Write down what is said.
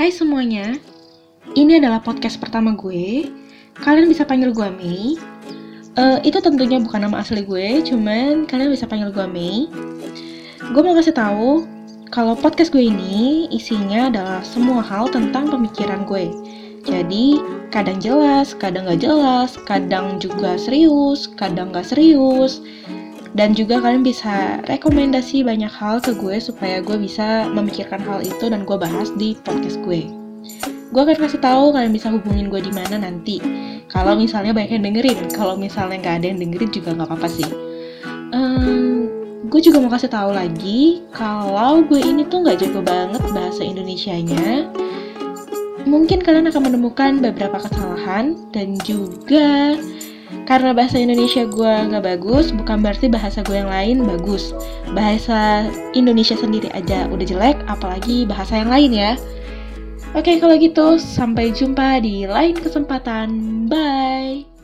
Hai semuanya, ini adalah podcast pertama gue. Kalian bisa panggil gue Mei. Uh, itu tentunya bukan nama asli gue, cuman kalian bisa panggil gue Mei. Gue mau kasih tahu kalau podcast gue ini isinya adalah semua hal tentang pemikiran gue. Jadi kadang jelas, kadang gak jelas, kadang juga serius, kadang gak serius dan juga kalian bisa rekomendasi banyak hal ke gue supaya gue bisa memikirkan hal itu dan gue bahas di podcast gue. Gue akan kasih tahu kalian bisa hubungin gue di mana nanti. Kalau misalnya banyak yang dengerin, kalau misalnya nggak ada yang dengerin juga nggak apa-apa sih. Um, gue juga mau kasih tahu lagi kalau gue ini tuh nggak jago banget bahasa Indonesianya. Mungkin kalian akan menemukan beberapa kesalahan dan juga karena bahasa Indonesia gue nggak bagus, bukan berarti bahasa gue yang lain bagus. Bahasa Indonesia sendiri aja udah jelek, apalagi bahasa yang lain ya. Oke, kalau gitu sampai jumpa di lain kesempatan. Bye.